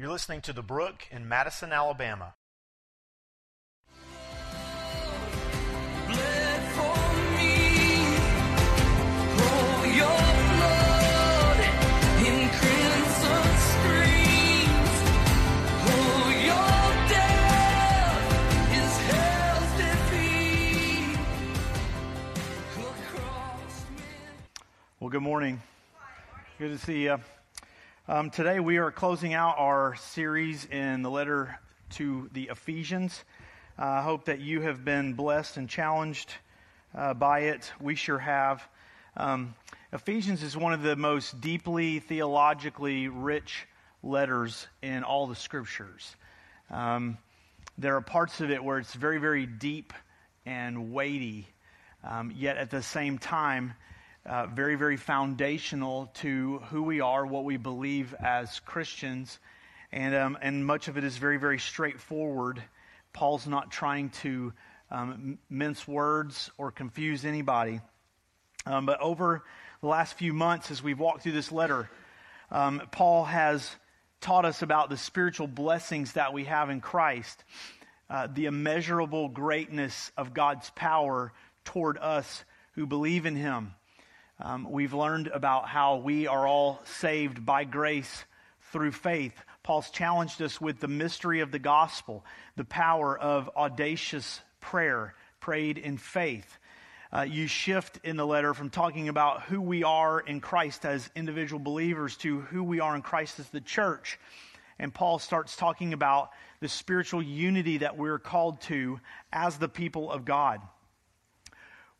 You're listening to The Brook in Madison, Alabama. bled for me. Your blood in crimson streams. Your death is hell's defeat. Across me. Well, good morning. Good to see you. Um, today we are closing out our series in the letter to the Ephesians. Uh, I hope that you have been blessed and challenged uh, by it. We sure have. Um, Ephesians is one of the most deeply theologically rich letters in all the scriptures. Um, there are parts of it where it's very, very deep and weighty, um, yet at the same time, uh, very, very foundational to who we are, what we believe as Christians, and um, and much of it is very, very straightforward. Paul's not trying to um, mince words or confuse anybody. Um, but over the last few months, as we've walked through this letter, um, Paul has taught us about the spiritual blessings that we have in Christ, uh, the immeasurable greatness of God's power toward us who believe in Him. Um, we've learned about how we are all saved by grace through faith. Paul's challenged us with the mystery of the gospel, the power of audacious prayer prayed in faith. Uh, you shift in the letter from talking about who we are in Christ as individual believers to who we are in Christ as the church. And Paul starts talking about the spiritual unity that we're called to as the people of God.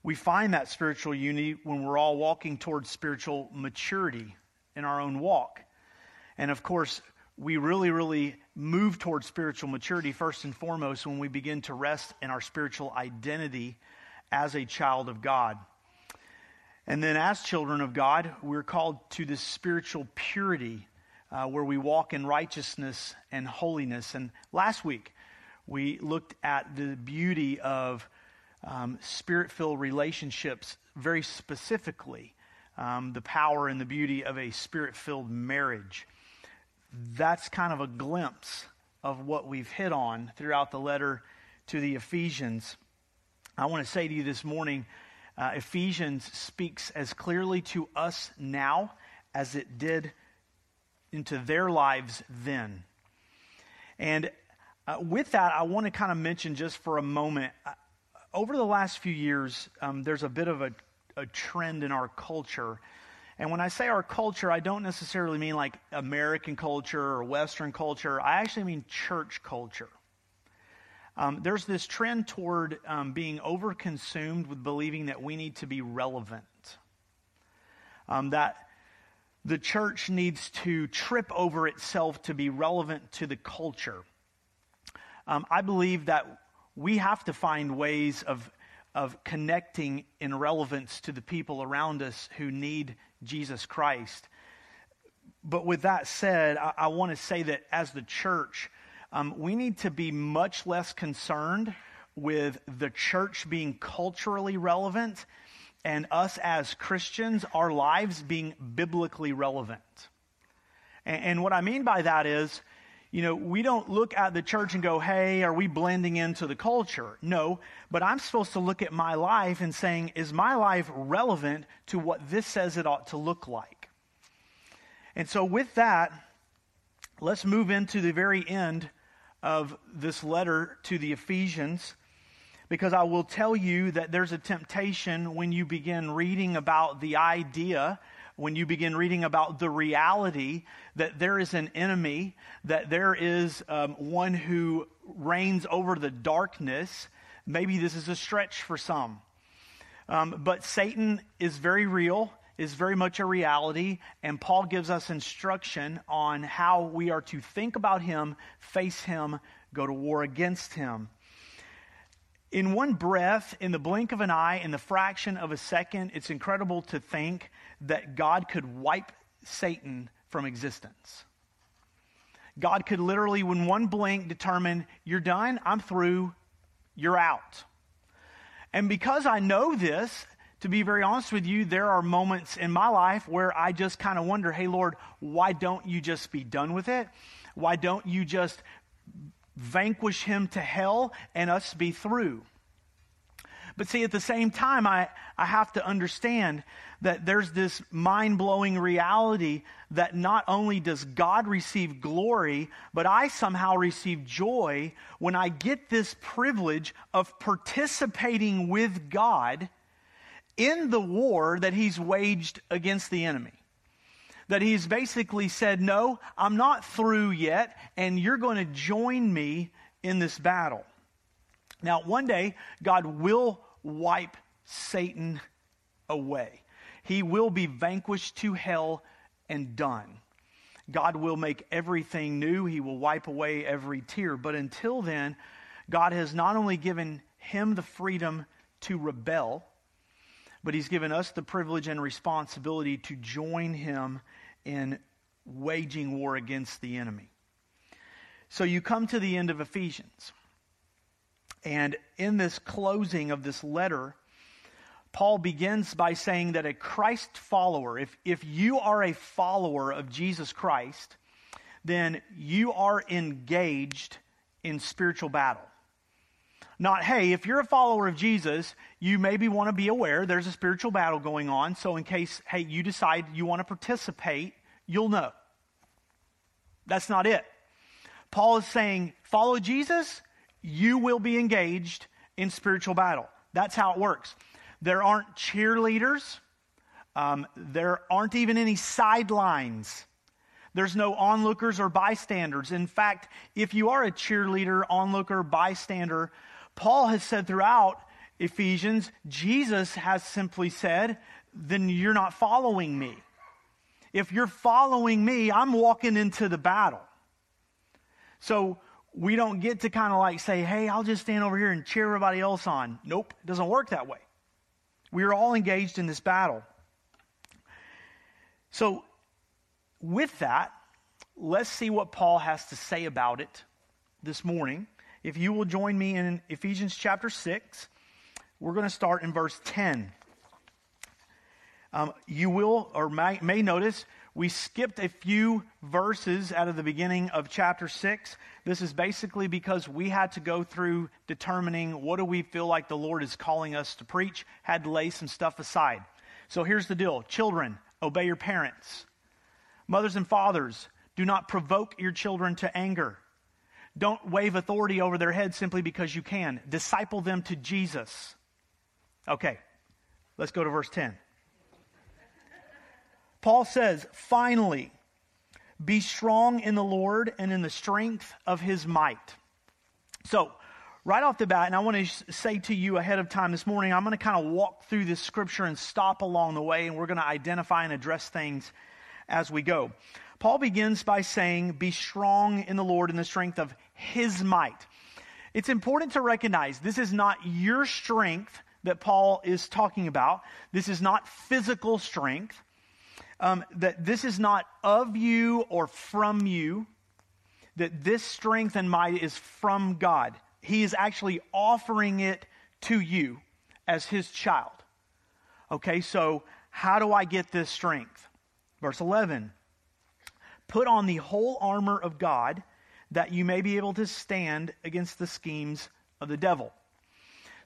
We find that spiritual unity when we're all walking towards spiritual maturity in our own walk. And of course, we really, really move towards spiritual maturity first and foremost when we begin to rest in our spiritual identity as a child of God. And then, as children of God, we're called to this spiritual purity uh, where we walk in righteousness and holiness. And last week, we looked at the beauty of um, spirit filled relationships, very specifically, um, the power and the beauty of a spirit filled marriage. That's kind of a glimpse of what we've hit on throughout the letter to the Ephesians. I want to say to you this morning uh, Ephesians speaks as clearly to us now as it did into their lives then. And uh, with that, I want to kind of mention just for a moment uh, over the last few years, um, there's a bit of a, a trend in our culture. And when I say our culture, I don't necessarily mean like American culture or Western culture. I actually mean church culture. Um, there's this trend toward um, being overconsumed with believing that we need to be relevant. Um, that the church needs to trip over itself to be relevant to the culture. Um, I believe that we have to find ways of, of connecting in relevance to the people around us who need Jesus Christ. But with that said, I, I want to say that as the church, um, we need to be much less concerned with the church being culturally relevant and us as Christians, our lives being biblically relevant. And, and what I mean by that is, you know, we don't look at the church and go, hey, are we blending into the culture? No, but I'm supposed to look at my life and saying, is my life relevant to what this says it ought to look like? And so, with that, let's move into the very end of this letter to the Ephesians because I will tell you that there's a temptation when you begin reading about the idea, when you begin reading about the reality that there is an enemy, that there is um, one who reigns over the darkness. Maybe this is a stretch for some. Um, but Satan is very real, is very much a reality, and Paul gives us instruction on how we are to think about him, face him, go to war against him. In one breath, in the blink of an eye, in the fraction of a second, it's incredible to think that God could wipe Satan from existence. God could literally, when one blink, determine, you're done, I'm through, you're out. And because I know this, to be very honest with you, there are moments in my life where I just kind of wonder, hey, Lord, why don't you just be done with it? Why don't you just vanquish him to hell and us be through? But see, at the same time, I, I have to understand that there's this mind blowing reality that not only does God receive glory, but I somehow receive joy when I get this privilege of participating with God in the war that He's waged against the enemy. That He's basically said, No, I'm not through yet, and you're going to join me in this battle. Now, one day, God will wipe Satan away. He will be vanquished to hell and done. God will make everything new. He will wipe away every tear. But until then, God has not only given him the freedom to rebel, but he's given us the privilege and responsibility to join him in waging war against the enemy. So you come to the end of Ephesians. And in this closing of this letter, Paul begins by saying that a Christ follower, if, if you are a follower of Jesus Christ, then you are engaged in spiritual battle. Not, hey, if you're a follower of Jesus, you maybe want to be aware there's a spiritual battle going on. So, in case, hey, you decide you want to participate, you'll know. That's not it. Paul is saying, follow Jesus, you will be engaged in spiritual battle. That's how it works. There aren't cheerleaders, um, there aren't even any sidelines. There's no onlookers or bystanders. In fact, if you are a cheerleader, onlooker, bystander, Paul has said throughout Ephesians, Jesus has simply said, then you're not following me. If you're following me, I'm walking into the battle. So we don't get to kind of like say, hey, I'll just stand over here and cheer everybody else on. Nope, it doesn't work that way. We are all engaged in this battle. So, with that, let's see what Paul has to say about it this morning. If you will join me in Ephesians chapter 6, we're going to start in verse 10. Um, you will or may, may notice we skipped a few verses out of the beginning of chapter 6. This is basically because we had to go through determining what do we feel like the Lord is calling us to preach, had to lay some stuff aside. So here's the deal Children, obey your parents. Mothers and fathers, do not provoke your children to anger. Don't wave authority over their heads simply because you can. Disciple them to Jesus. Okay, let's go to verse 10. Paul says, finally, be strong in the Lord and in the strength of his might. So, right off the bat, and I want to say to you ahead of time this morning, I'm going to kind of walk through this scripture and stop along the way, and we're going to identify and address things as we go. Paul begins by saying, Be strong in the Lord in the strength of his might. It's important to recognize this is not your strength that Paul is talking about. This is not physical strength um, that this is not of you or from you, that this strength and might is from God. He is actually offering it to you as his child. Okay, so how do I get this strength? Verse 11 Put on the whole armor of God that you may be able to stand against the schemes of the devil.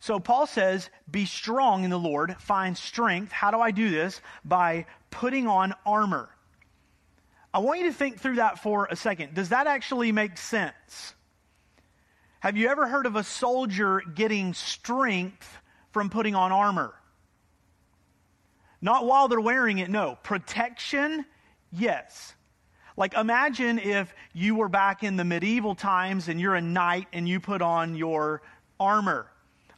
So Paul says, Be strong in the Lord, find strength. How do I do this? By putting on armor. I want you to think through that for a second. Does that actually make sense? Have you ever heard of a soldier getting strength from putting on armor? Not while they're wearing it, no. Protection, yes. Like imagine if you were back in the medieval times and you're a knight and you put on your armor.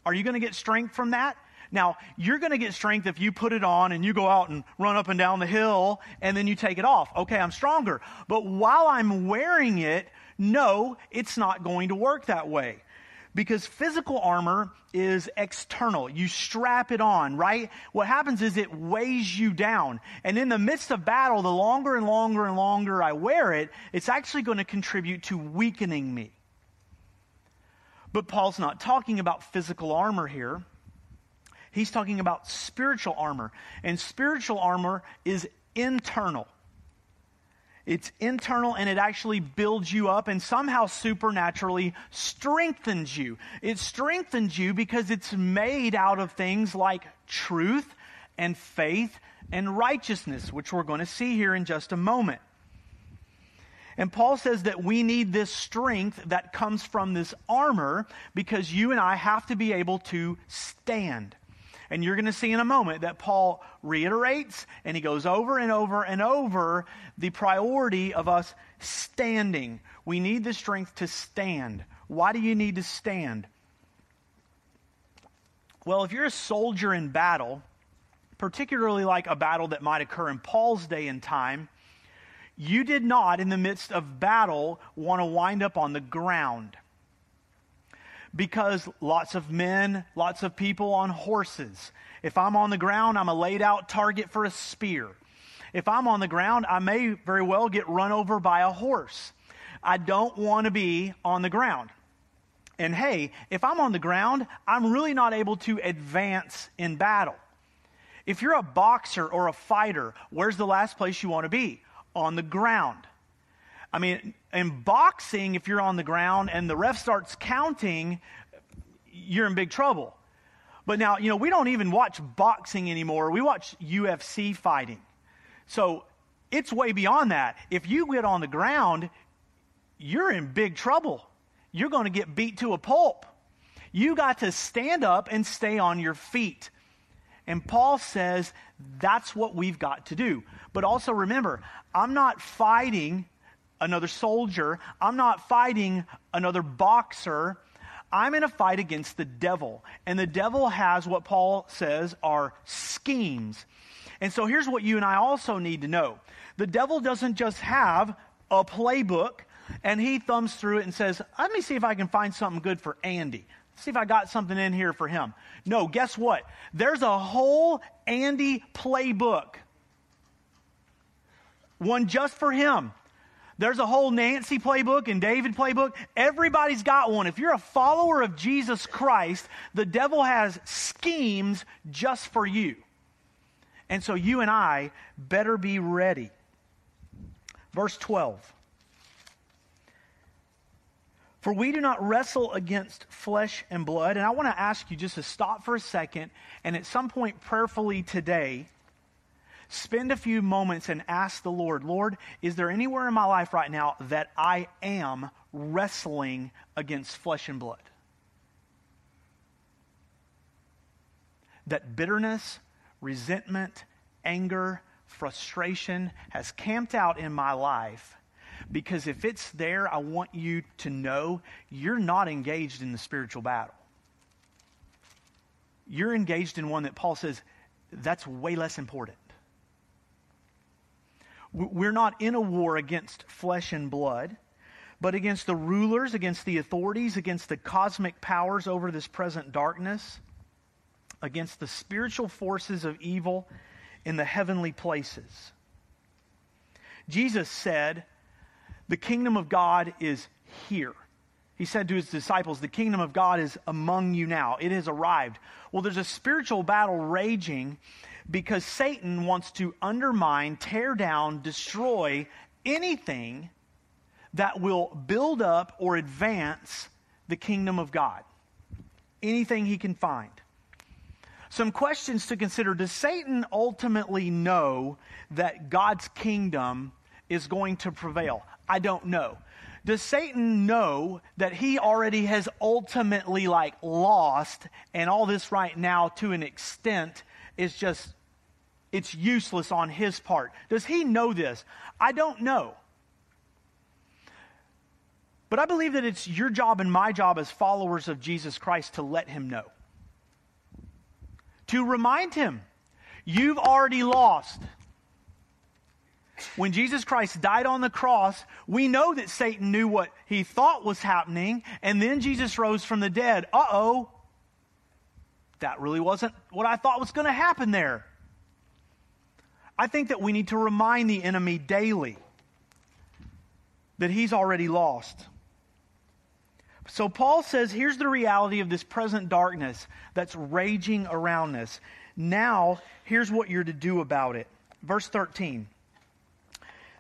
Are you going to get strength from that? Now, you're going to get strength if you put it on and you go out and run up and down the hill and then you take it off. Okay, I'm stronger. But while I'm wearing it, no, it's not going to work that way. Because physical armor is external. You strap it on, right? What happens is it weighs you down. And in the midst of battle, the longer and longer and longer I wear it, it's actually going to contribute to weakening me. But Paul's not talking about physical armor here. He's talking about spiritual armor. And spiritual armor is internal. It's internal and it actually builds you up and somehow supernaturally strengthens you. It strengthens you because it's made out of things like truth and faith and righteousness, which we're going to see here in just a moment. And Paul says that we need this strength that comes from this armor because you and I have to be able to stand. And you're going to see in a moment that Paul reiterates and he goes over and over and over the priority of us standing. We need the strength to stand. Why do you need to stand? Well, if you're a soldier in battle, particularly like a battle that might occur in Paul's day and time, you did not, in the midst of battle, want to wind up on the ground because lots of men, lots of people on horses. If I'm on the ground, I'm a laid out target for a spear. If I'm on the ground, I may very well get run over by a horse. I don't want to be on the ground. And hey, if I'm on the ground, I'm really not able to advance in battle. If you're a boxer or a fighter, where's the last place you want to be? On the ground. I mean, in boxing, if you're on the ground and the ref starts counting, you're in big trouble. But now, you know, we don't even watch boxing anymore. We watch UFC fighting. So it's way beyond that. If you get on the ground, you're in big trouble. You're going to get beat to a pulp. You got to stand up and stay on your feet. And Paul says that's what we've got to do. But also remember, I'm not fighting another soldier. I'm not fighting another boxer. I'm in a fight against the devil. And the devil has what Paul says are schemes. And so here's what you and I also need to know the devil doesn't just have a playbook and he thumbs through it and says, Let me see if I can find something good for Andy. See if I got something in here for him. No, guess what? There's a whole Andy playbook. One just for him. There's a whole Nancy playbook and David playbook. Everybody's got one. If you're a follower of Jesus Christ, the devil has schemes just for you. And so you and I better be ready. Verse 12. For we do not wrestle against flesh and blood. And I want to ask you just to stop for a second and at some point prayerfully today spend a few moments and ask the Lord, Lord, is there anywhere in my life right now that I am wrestling against flesh and blood? That bitterness, resentment, anger, frustration has camped out in my life. Because if it's there, I want you to know you're not engaged in the spiritual battle. You're engaged in one that Paul says that's way less important. We're not in a war against flesh and blood, but against the rulers, against the authorities, against the cosmic powers over this present darkness, against the spiritual forces of evil in the heavenly places. Jesus said, The kingdom of God is here. He said to his disciples, The kingdom of God is among you now. It has arrived. Well, there's a spiritual battle raging because Satan wants to undermine, tear down, destroy anything that will build up or advance the kingdom of God. Anything he can find. Some questions to consider. Does Satan ultimately know that God's kingdom is going to prevail? I don't know. Does Satan know that he already has ultimately like lost and all this right now to an extent is just it's useless on his part. Does he know this? I don't know. But I believe that it's your job and my job as followers of Jesus Christ to let him know. To remind him, you've already lost. When Jesus Christ died on the cross, we know that Satan knew what he thought was happening, and then Jesus rose from the dead. Uh oh, that really wasn't what I thought was going to happen there. I think that we need to remind the enemy daily that he's already lost. So Paul says, here's the reality of this present darkness that's raging around us. Now, here's what you're to do about it. Verse 13.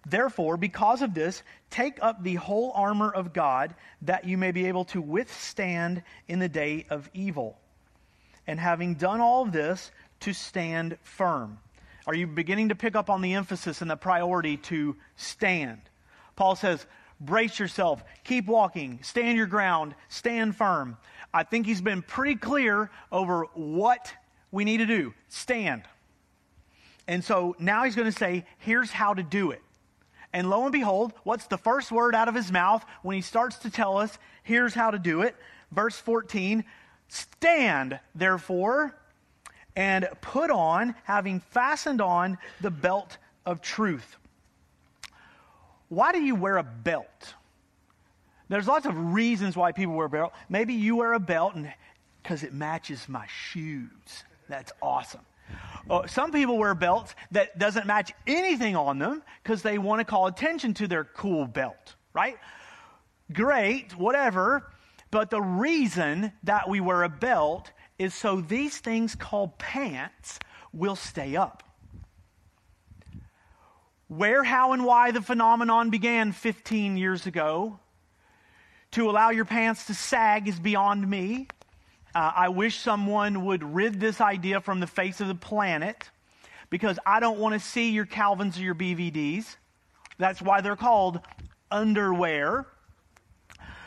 Therefore, because of this, take up the whole armor of God that you may be able to withstand in the day of evil. And having done all this, to stand firm. Are you beginning to pick up on the emphasis and the priority to stand? Paul says, brace yourself, keep walking, stand your ground, stand firm. I think he's been pretty clear over what we need to do stand. And so now he's going to say, here's how to do it. And lo and behold, what's the first word out of his mouth when he starts to tell us, here's how to do it? Verse 14 Stand, therefore, and put on, having fastened on the belt of truth. Why do you wear a belt? There's lots of reasons why people wear a belt. Maybe you wear a belt because it matches my shoes. That's awesome. Uh, some people wear belts that doesn't match anything on them because they want to call attention to their cool belt, right? Great, whatever. But the reason that we wear a belt is so these things called pants will stay up. Where, how, and why the phenomenon began 15 years ago to allow your pants to sag is beyond me. Uh, I wish someone would rid this idea from the face of the planet because I don't want to see your Calvins or your BVDs. That's why they're called underwear.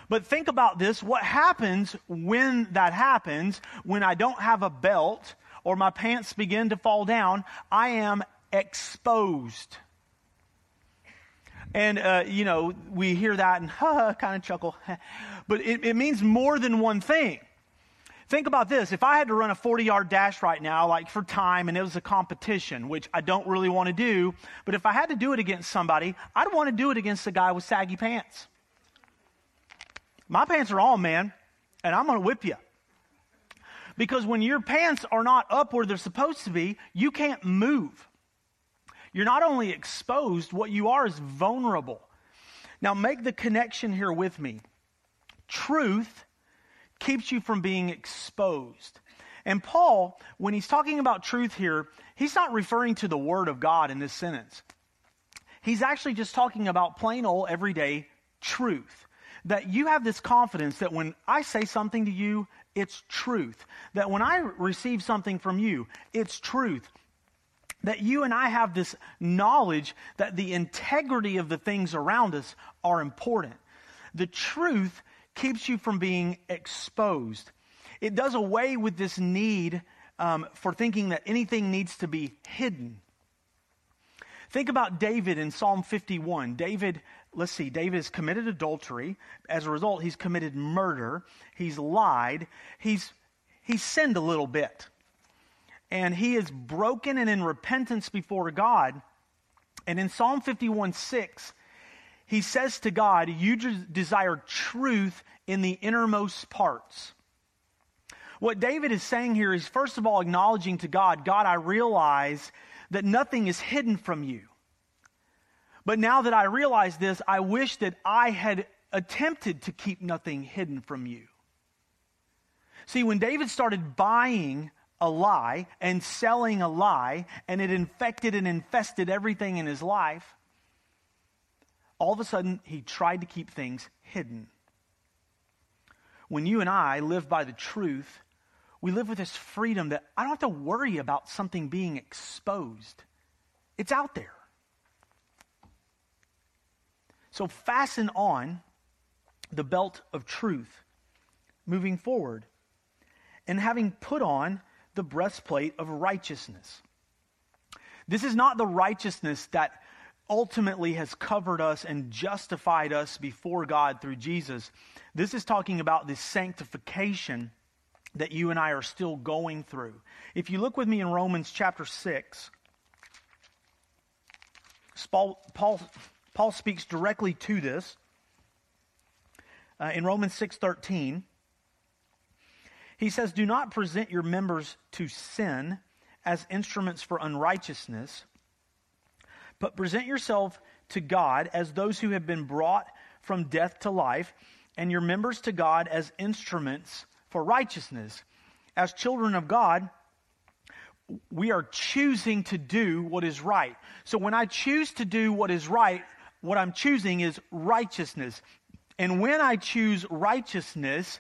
But think about this what happens when that happens, when I don't have a belt or my pants begin to fall down? I am exposed. And, uh, you know, we hear that and kind of chuckle. but it, it means more than one thing. Think about this. If I had to run a 40 yard dash right now, like for time, and it was a competition, which I don't really want to do, but if I had to do it against somebody, I'd want to do it against a guy with saggy pants. My pants are on, man, and I'm going to whip you. Because when your pants are not up where they're supposed to be, you can't move. You're not only exposed, what you are is vulnerable. Now, make the connection here with me. Truth keeps you from being exposed. And Paul, when he's talking about truth here, he's not referring to the Word of God in this sentence. He's actually just talking about plain old everyday truth. That you have this confidence that when I say something to you, it's truth. That when I receive something from you, it's truth. That you and I have this knowledge that the integrity of the things around us are important. The truth keeps you from being exposed. It does away with this need um, for thinking that anything needs to be hidden. Think about David in Psalm 51. David, let's see, David has committed adultery. As a result, he's committed murder. He's lied. He's, he's sinned a little bit. And he is broken and in repentance before God. And in Psalm 51 6, he says to God, You desire truth in the innermost parts. What David is saying here is, first of all, acknowledging to God, God, I realize that nothing is hidden from you. But now that I realize this, I wish that I had attempted to keep nothing hidden from you. See, when David started buying a lie and selling a lie, and it infected and infested everything in his life, all of a sudden he tried to keep things hidden. When you and I live by the truth, we live with this freedom that I don't have to worry about something being exposed. It's out there. So fasten on the belt of truth moving forward and having put on the breastplate of righteousness. This is not the righteousness that ultimately has covered us and justified us before God through Jesus. This is talking about this sanctification that you and I are still going through. If you look with me in Romans chapter 6, Paul, Paul, Paul speaks directly to this. Uh, in Romans 6:13, he says, "Do not present your members to sin as instruments for unrighteousness, but present yourself to God as those who have been brought from death to life, and your members to God as instruments for righteousness. As children of God, we are choosing to do what is right. So when I choose to do what is right, what I'm choosing is righteousness. And when I choose righteousness,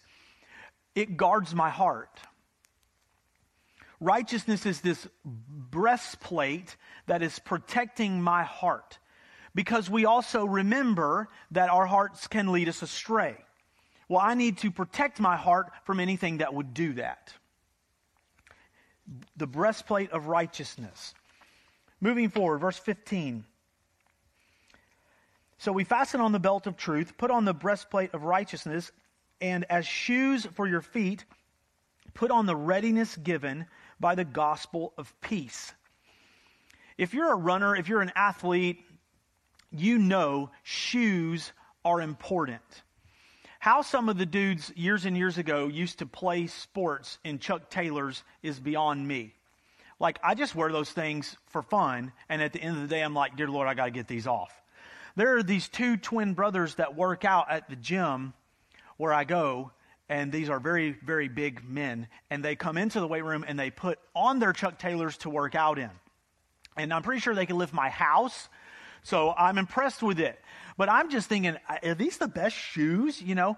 it guards my heart. Righteousness is this breastplate that is protecting my heart because we also remember that our hearts can lead us astray. Well, I need to protect my heart from anything that would do that. The breastplate of righteousness. Moving forward, verse 15. So we fasten on the belt of truth, put on the breastplate of righteousness, and as shoes for your feet, put on the readiness given by the gospel of peace. If you're a runner, if you're an athlete, you know shoes are important. How some of the dudes years and years ago used to play sports in Chuck Taylors is beyond me. Like, I just wear those things for fun, and at the end of the day, I'm like, Dear Lord, I got to get these off. There are these two twin brothers that work out at the gym where I go, and these are very, very big men. And they come into the weight room and they put on their Chuck Taylors to work out in. And I'm pretty sure they can lift my house. So I'm impressed with it. But I'm just thinking, are these the best shoes? You know?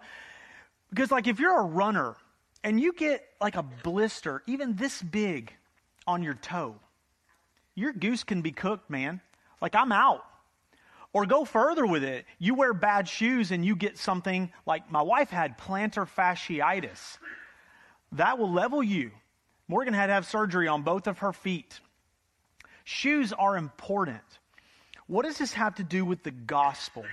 Because, like, if you're a runner and you get like a blister, even this big, on your toe, your goose can be cooked, man. Like, I'm out. Or go further with it. You wear bad shoes and you get something like my wife had plantar fasciitis. That will level you. Morgan had to have surgery on both of her feet. Shoes are important. What does this have to do with the gospel?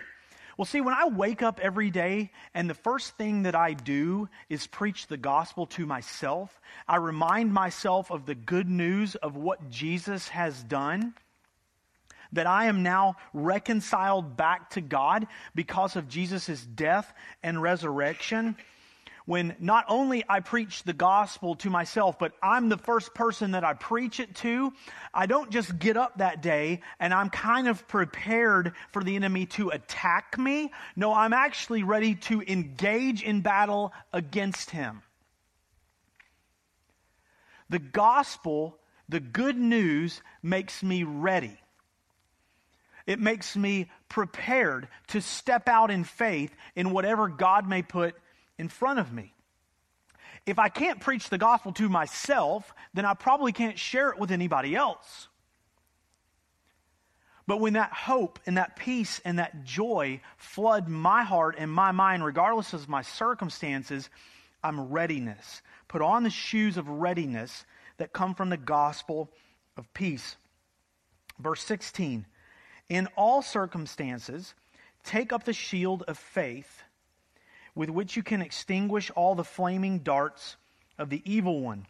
Well, see, when I wake up every day and the first thing that I do is preach the gospel to myself, I remind myself of the good news of what Jesus has done that I am now reconciled back to God because of Jesus' death and resurrection. When not only I preach the gospel to myself, but I'm the first person that I preach it to, I don't just get up that day and I'm kind of prepared for the enemy to attack me. No, I'm actually ready to engage in battle against him. The gospel, the good news, makes me ready. It makes me prepared to step out in faith in whatever God may put in front of me. If I can't preach the gospel to myself, then I probably can't share it with anybody else. But when that hope and that peace and that joy flood my heart and my mind, regardless of my circumstances, I'm readiness. Put on the shoes of readiness that come from the gospel of peace. Verse 16 In all circumstances, take up the shield of faith with which you can extinguish all the flaming darts of the evil one.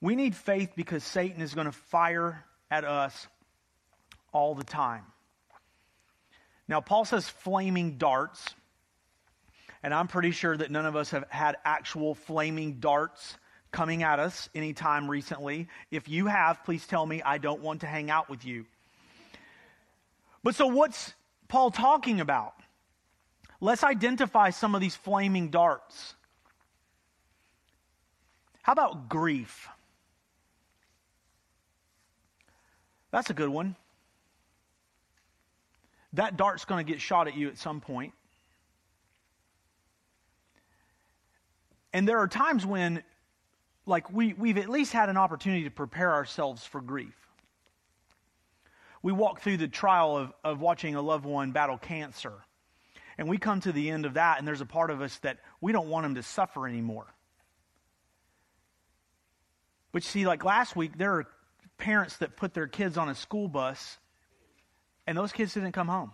We need faith because Satan is going to fire at us all the time. Now, Paul says flaming darts, and I'm pretty sure that none of us have had actual flaming darts coming at us anytime recently. If you have, please tell me. I don't want to hang out with you. But so, what's Paul talking about? Let's identify some of these flaming darts. How about grief? That's a good one. That dart's going to get shot at you at some point. And there are times when, like, we, we've at least had an opportunity to prepare ourselves for grief. We walk through the trial of, of watching a loved one battle cancer. And we come to the end of that, and there's a part of us that we don't want them to suffer anymore. But see, like last week, there are parents that put their kids on a school bus, and those kids didn't come home.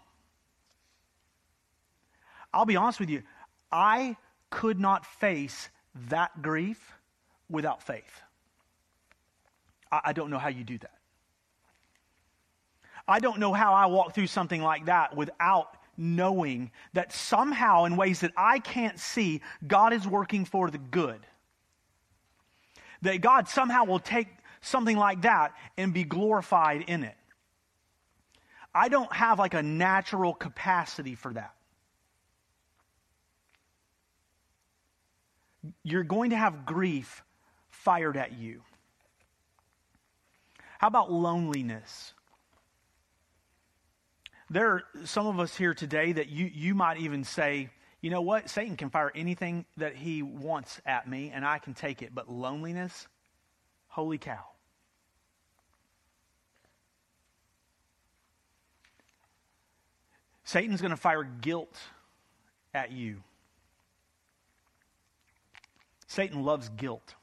I'll be honest with you, I could not face that grief without faith. I, I don't know how you do that. I don't know how I walk through something like that without knowing that somehow, in ways that I can't see, God is working for the good. That God somehow will take something like that and be glorified in it. I don't have like a natural capacity for that. you're going to have grief fired at you. How about loneliness? There are some of us here today that you, you might even say, you know what? Satan can fire anything that he wants at me, and I can take it. But loneliness, holy cow. Satan's going to fire guilt at you. Satan loves guilt.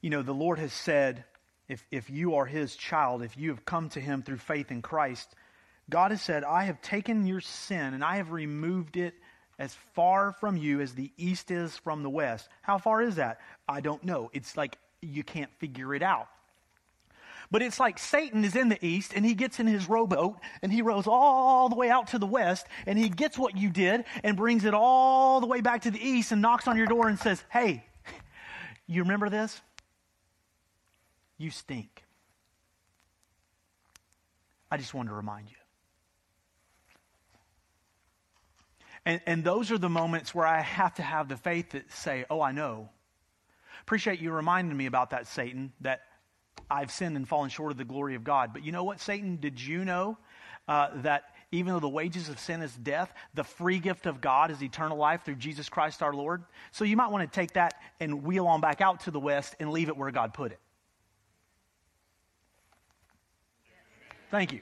You know, the Lord has said, if, if you are his child, if you have come to him through faith in Christ, God has said, I have taken your sin and I have removed it as far from you as the east is from the west. How far is that? I don't know. It's like you can't figure it out. But it's like Satan is in the east and he gets in his rowboat and he rows all the way out to the west and he gets what you did and brings it all the way back to the east and knocks on your door and says, Hey, you remember this? You stink. I just wanted to remind you. And, and those are the moments where I have to have the faith that say, Oh, I know. Appreciate you reminding me about that, Satan, that I've sinned and fallen short of the glory of God. But you know what, Satan? Did you know uh, that even though the wages of sin is death, the free gift of God is eternal life through Jesus Christ our Lord? So you might want to take that and wheel on back out to the west and leave it where God put it. Thank you.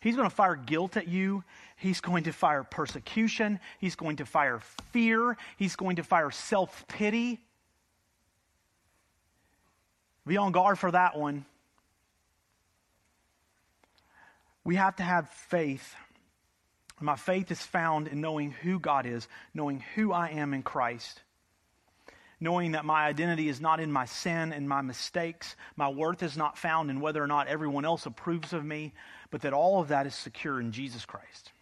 He's going to fire guilt at you. He's going to fire persecution. He's going to fire fear. He's going to fire self pity. Be on guard for that one. We have to have faith. My faith is found in knowing who God is, knowing who I am in Christ, knowing that my identity is not in my sin and my mistakes. My worth is not found in whether or not everyone else approves of me, but that all of that is secure in Jesus Christ.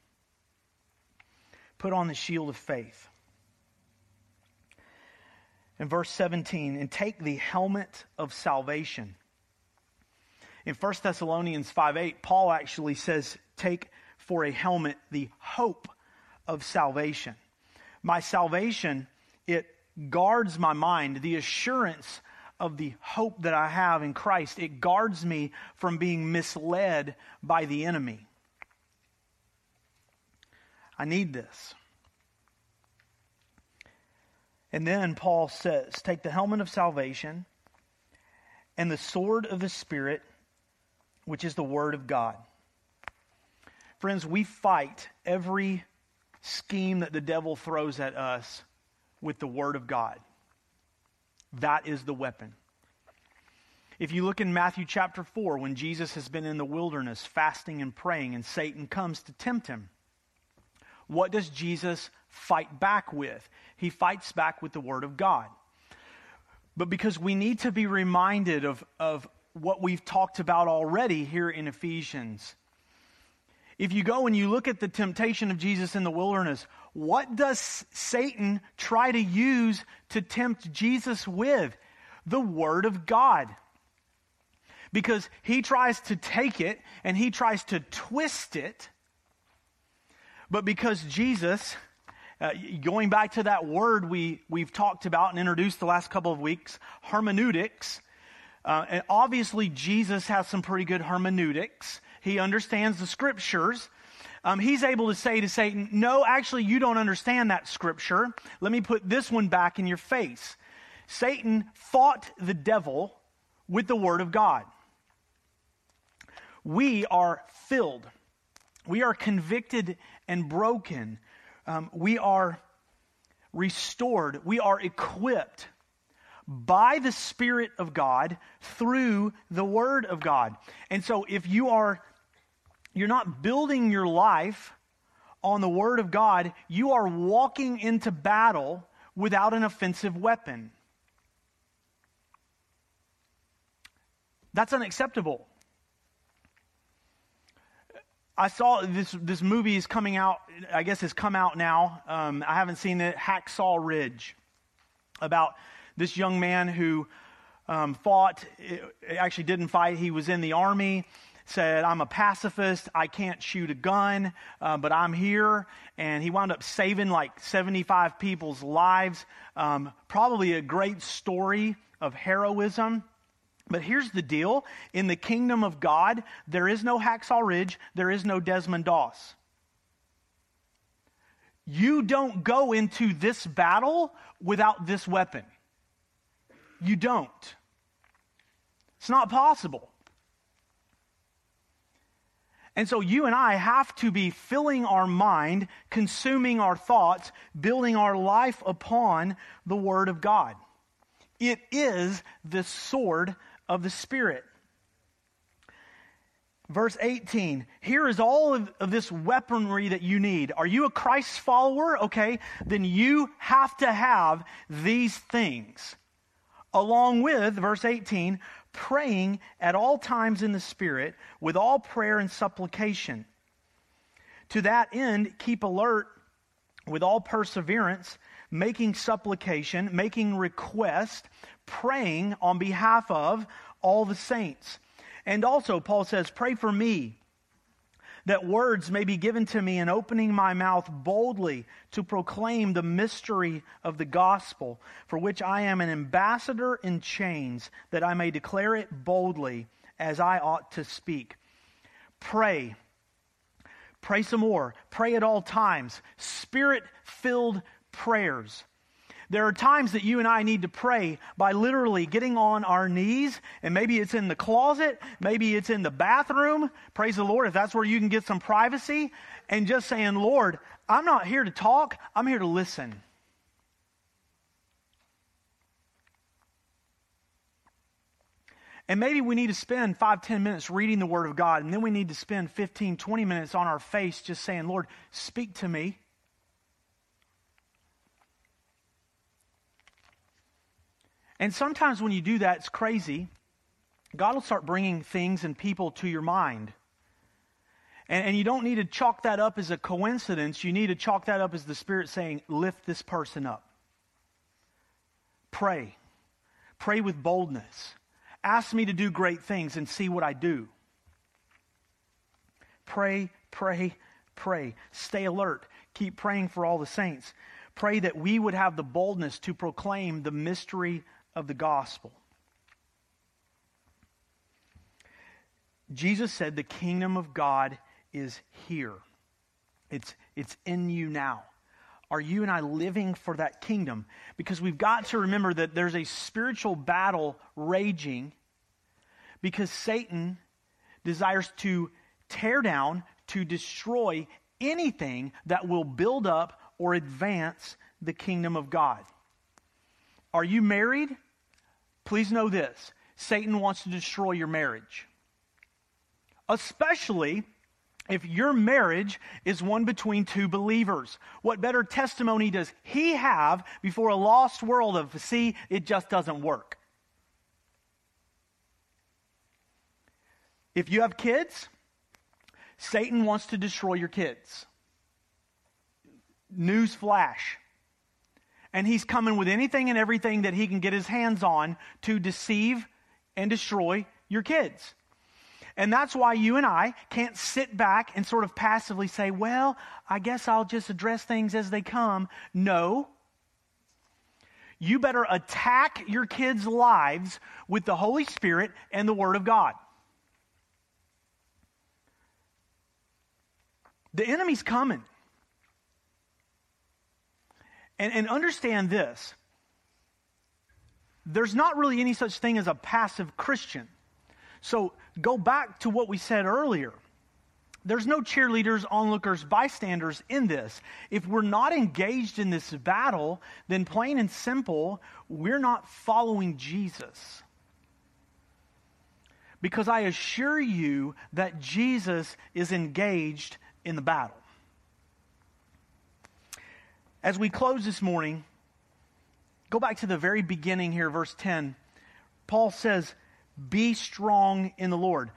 Put on the shield of faith. In verse 17, and take the helmet of salvation. In 1 Thessalonians 5 8, Paul actually says, Take for a helmet the hope of salvation. My salvation, it guards my mind, the assurance of the hope that I have in Christ. It guards me from being misled by the enemy. I need this. And then Paul says, Take the helmet of salvation and the sword of the Spirit, which is the Word of God. Friends, we fight every scheme that the devil throws at us with the Word of God. That is the weapon. If you look in Matthew chapter 4, when Jesus has been in the wilderness fasting and praying, and Satan comes to tempt him, what does Jesus fight back with? He fights back with the Word of God. But because we need to be reminded of, of what we've talked about already here in Ephesians. If you go and you look at the temptation of Jesus in the wilderness, what does Satan try to use to tempt Jesus with? The Word of God. Because he tries to take it and he tries to twist it. But because Jesus, uh, going back to that word we, we've talked about and introduced the last couple of weeks, hermeneutics, uh, and obviously Jesus has some pretty good hermeneutics. He understands the scriptures. Um, he's able to say to Satan, No, actually, you don't understand that scripture. Let me put this one back in your face. Satan fought the devil with the word of God. We are filled, we are convicted and broken, um, we are restored, we are equipped by the Spirit of God through the Word of God. And so if you are you're not building your life on the Word of God, you are walking into battle without an offensive weapon. That's unacceptable. I saw this this movie is coming out. I guess it's come out now. Um, I haven't seen it. Hacksaw Ridge, about this young man who um, fought. Actually, didn't fight. He was in the army. Said, I'm a pacifist. I can't shoot a gun, uh, but I'm here. And he wound up saving like 75 people's lives. Um, probably a great story of heroism. But here's the deal in the kingdom of God, there is no Hacksaw Ridge, there is no Desmond Doss. You don't go into this battle without this weapon. You don't. It's not possible. And so you and I have to be filling our mind, consuming our thoughts, building our life upon the Word of God. It is the sword of the Spirit. Verse 18 here is all of, of, this weaponry that you need. Are you a Christ follower? Okay, then you have to have these things. Along with, verse 18, praying at all times in the Spirit with all prayer and supplication. To that end, keep alert with all perseverance, making supplication, making request, praying on behalf of all the saints. And also, Paul says, Pray for me that words may be given to me in opening my mouth boldly to proclaim the mystery of the gospel, for which I am an ambassador in chains, that I may declare it boldly as I ought to speak. Pray. Pray some more. Pray at all times. Spirit filled prayers. There are times that you and I need to pray by literally getting on our knees, and maybe it's in the closet, maybe it's in the bathroom. Praise the Lord if that's where you can get some privacy, and just saying, Lord, I'm not here to talk, I'm here to listen. And maybe we need to spend five, ten minutes reading the Word of God, and then we need to spend 15, 20 minutes on our face just saying, Lord, speak to me. And sometimes when you do that, it's crazy. God will start bringing things and people to your mind. And, and, you don't need to chalk that up as a coincidence. You need to chalk that up as the Spirit saying, lift this person up. Pray. Pray with boldness. Ask me to do great things and see what I do. Pray, pray, pray. Stay alert. Keep praying for all the saints. Pray that we would have the boldness to proclaim the mystery of the gospel. Jesus said the kingdom of God is here. It's, it's in you now. Are you and I living for that kingdom? Because we've got to remember that there's a spiritual battle raging because Satan desires to tear down, to destroy anything that will build up or advance the kingdom of God. Are you married? Please know this Satan wants to destroy your marriage. Especially if your marriage is one between two believers. What better testimony does he have before a lost world of, see, it just doesn't work? If you have kids, Satan wants to destroy your kids. News flash. And he's coming with anything and everything that he can get his hands on to deceive and destroy your kids. And that's why you and I can't sit back and sort of passively say, well, I guess I'll just address things as they come. No. You better attack your kids' lives with the Holy Spirit and the Word of God. The enemy's coming. And, and understand this there's not really any such thing as a passive Christian. So go back to what we said earlier. There's no cheerleaders, onlookers, bystanders in this. If we're not engaged in this battle, then plain and simple, we're not following Jesus. Because I assure you that Jesus is engaged in the battle. As we close this morning, go back to the very beginning here, verse 10. Paul says, Be strong in the Lord.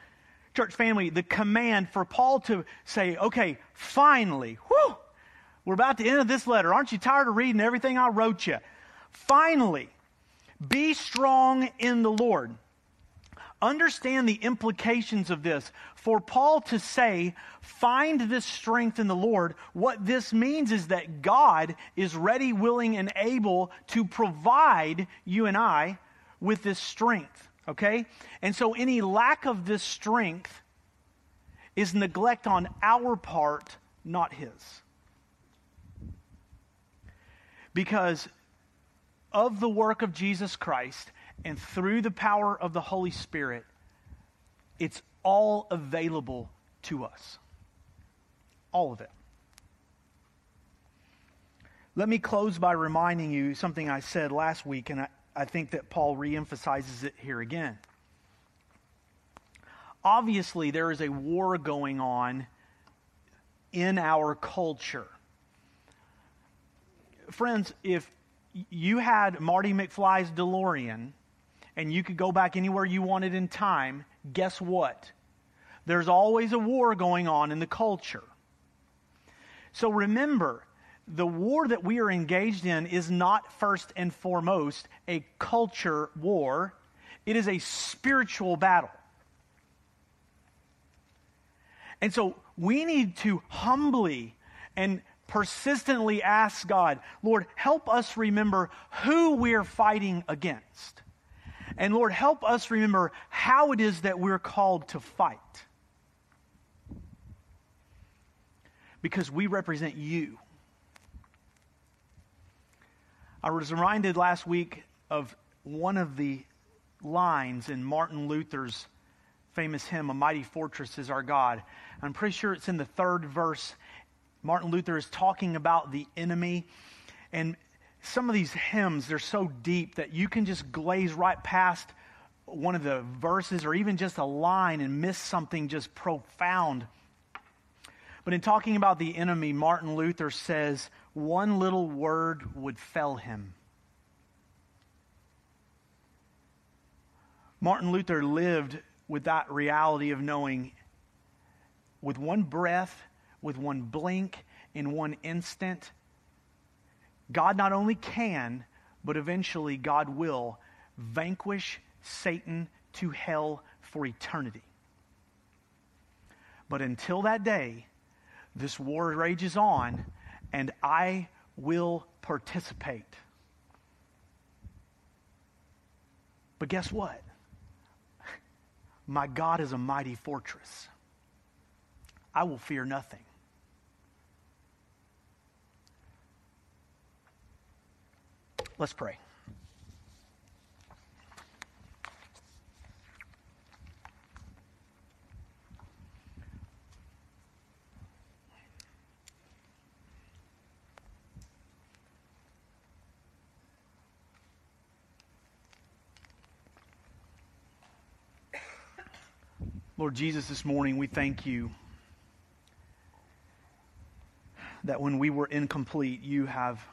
Church family, the command for Paul to say, Okay, finally, whew, we're about to end of this letter. Aren't you tired of reading everything I wrote you? Finally, be strong in the Lord. Understand the implications of this. For Paul to say, find this strength in the Lord, what this means is that God is ready, willing, and able to provide you and I with this strength. Okay? And so any lack of this strength is neglect on our part, not his. Because of the work of Jesus Christ and through the power of the Holy Spirit, it's all available to us. All of it. Let me close by reminding you something I said last week, and I, I think that Paul reemphasizes it here again. Obviously, there is a war going on in our culture. Friends, if you had Marty McFly's DeLorean and you could go back anywhere you wanted in time, guess what? There's always a war going on in the culture. So remember, the war that we are engaged in is not first and foremost a culture war, it is a spiritual battle. And so we need to humbly and persistently ask God, Lord, help us remember who we're fighting against. And Lord, help us remember how it is that we're called to fight. Because we represent you. I was reminded last week of one of the lines in Martin Luther's famous hymn, A Mighty Fortress is Our God. I'm pretty sure it's in the third verse. Martin Luther is talking about the enemy. And some of these hymns, they're so deep that you can just glaze right past one of the verses or even just a line and miss something just profound. But in talking about the enemy, Martin Luther says, one little word would fell him. Martin Luther lived with that reality of knowing with one breath, with one blink, in one instant, God not only can, but eventually God will vanquish Satan to hell for eternity. But until that day, this war rages on, and I will participate. But guess what? My God is a mighty fortress. I will fear nothing. Let's pray. Lord Jesus, this morning we thank you that when we were incomplete, you have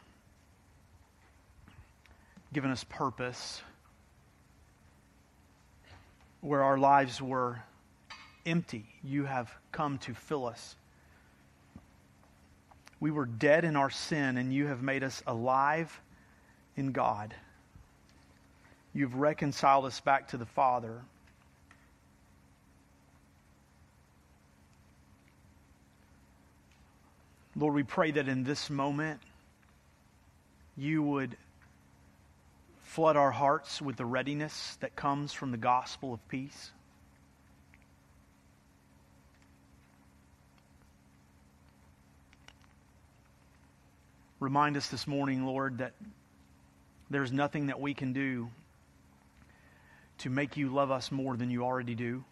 given us purpose. Where our lives were empty, you have come to fill us. We were dead in our sin, and you have made us alive in God. You've reconciled us back to the Father. Lord, we pray that in this moment you would flood our hearts with the readiness that comes from the gospel of peace. Remind us this morning, Lord, that there's nothing that we can do to make you love us more than you already do.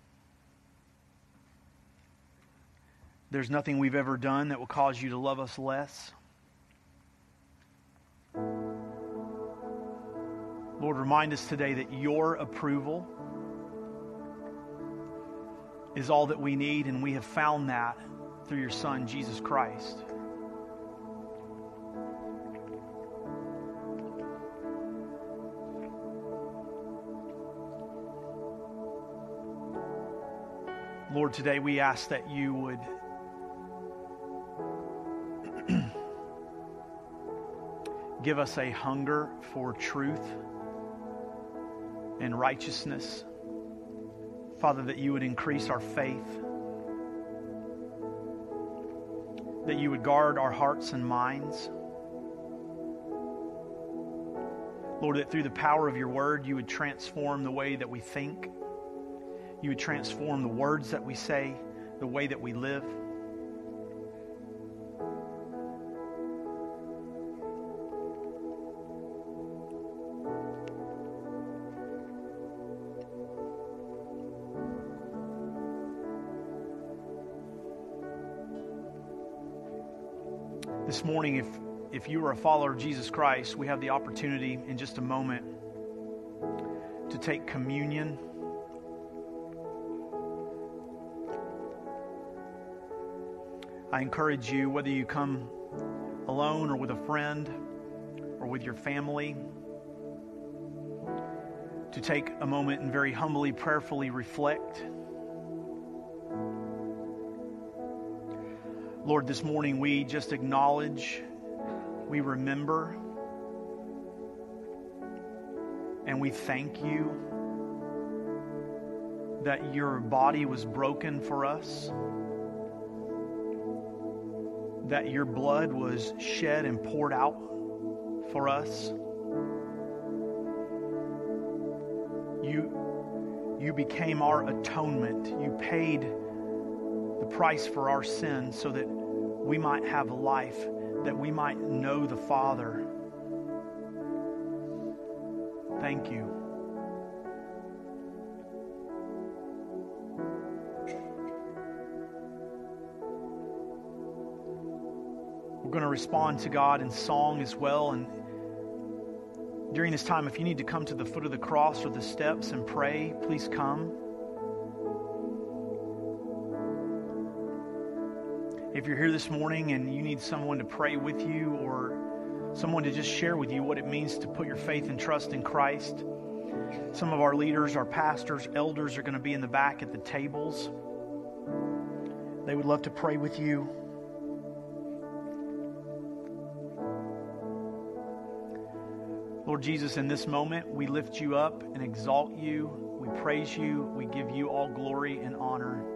There's nothing we've ever done that will cause you to love us less. Lord, remind us today that your approval is all that we need, and we have found that through your Son, Jesus Christ. Lord, today we ask that you would give us a hunger for truth and righteousness. Father, that you would increase our faith, that you would guard our hearts and minds. Lord, that through the power of your word, you would transform the way that we think. You would transform the words that we say, the way that we live. This morning, if, if you are a follower of Jesus Christ, we have the opportunity in just a moment to take communion. I encourage you, whether you come alone or with a friend or with your family, to take a moment and very humbly, prayerfully reflect. Lord, this morning we just acknowledge, we remember, and we thank you that your body was broken for us, that your blood was shed and poured out for us. You, you became our atonement. You paid the price for our sin so that we might have life, that we might know the Father. Thank you. We're going to respond to God in song as well. And during this time, if you need to come to the foot of the cross or the steps and pray, please come. If you're here this morning and you need someone to pray with you or someone to just share with you what it means to put your faith and trust in Christ, some of our leaders, our pastors, elders are going to be in the back at the tables. They would love to pray with you. Lord Jesus, in this moment, we lift you up and exalt you. We praise you. We give you all glory and honor.